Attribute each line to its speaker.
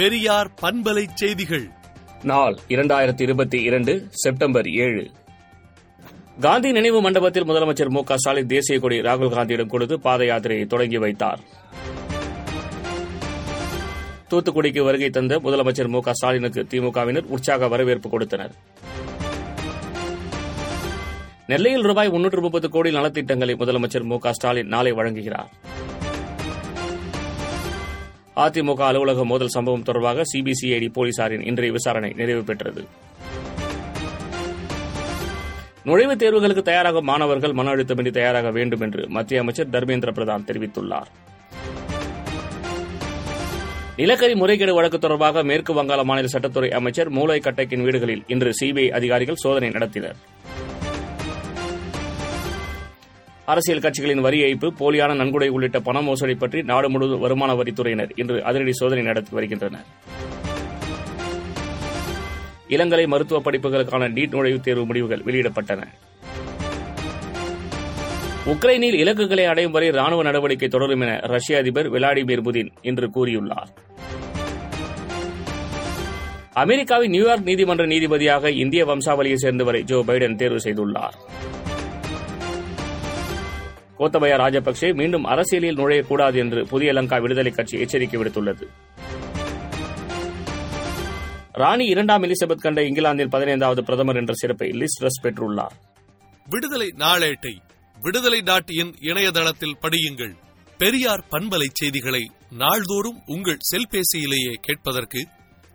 Speaker 1: பெரியார் பண்பலை செய்திகள்.
Speaker 2: நாள் இரண்டாயிரத்தி இருபத்தி இரண்டு செப்டம்பர் ஏழு. காந்தி நினைவு மண்டபத்தில் முதலமைச்சர் மு க ஸ்டாலின் தேசிய கொடி ராகுல் காந்தியிடம் கொடுத்து பாத யாத்திரையை தொடங்கி வைத்தார். தூத்துக்குடிக்கு வருகை தந்த முதலமைச்சர் மு க ஸ்டாலினுக்கு திமுகவினர் உற்சாக வரவேற்பு கொடுத்தனர். நெல்லையில் ரூபாய் முன்னூற்று முப்பது கோடி நலத்திட்டங்களை முதலமைச்சர் மு க ஸ்டாலின் நாளை வழங்குகிறார். அதிமுக அலுவலக மோதல் சம்பவம் தொடர்பாக சிபிசிஐடி போலீசாரின் இன்றைய விசாரணை நிறைவு பெற்றது. நுழைவுத் தேர்வுகளுக்கு தயாராகும் மாணவர்கள் மன அழுத்தமின்றி தயாராக வேண்டும் என்று மத்திய அமைச்சர் தர்மேந்திர பிரதான் தெரிவித்துள்ளார். நிலக்கரி முறைகேடு வழக்கு தொடர்பாக மேற்கு வங்காள மாநில சட்டத்துறை அமைச்சர் மூளை கட்டக்கின் வீடுகளில் இன்று சிபிஐ அதிகாரிகள் சோதனை நடத்தினர். அரசியல் கட்சிகளின் வரி ஏய்ப்பு போலியான நன்கொடை உள்ளிட்ட பண மோசடி பற்றி நாடு முழுவதும் வருமான வரித்துறையினர் இன்று அதிரடி சோதனை நடத்தி வருகின்றனர். இளங்கலை மருத்துவ படிப்புகளுக்கான நீட் நுழைவுத் தேர்வு முடிவுகள் வெளியிடப்பட்டன. உக்ரைனில் இலக்குகளை அடையும் வரை ராணுவ நடவடிக்கை தொடரும் என ரஷ்ய அதிபர் விளாடிமிர் புதின் இன்று கூறியுள்ளார். அமெரிக்காவின் நியூயார்க் நீதிமன்ற நீதிபதியாக இந்திய வம்சாவளியைச் சேர்ந்தவரை ஜோ பைடன் தேர்வு செய்துள்ளார். கோத்தபய ராஜபக்சே மீண்டும் அரசியலில் நுழையக்கூடாது என்று புதிய லங்கா விடுதலை கட்சி எச்சரிக்கை விடுத்துள்ளது. ராணி இரண்டாம் எலிசபெத் கண்ட இங்கிலாந்தின் பதினைந்தாவது பிரதமர் என்ற சிறப்பை லிஸ்ட்ரஸ் பெற்றுள்ளார்.
Speaker 1: விடுதலை நாளேட்டை விடுதலை டாட் இன் இணையதளத்தில் படியுங்கள். பெரியார் பண்பலை செய்திகளை நாள்தோறும் உங்கள் செல்பேசியிலேயே கேட்பதற்கு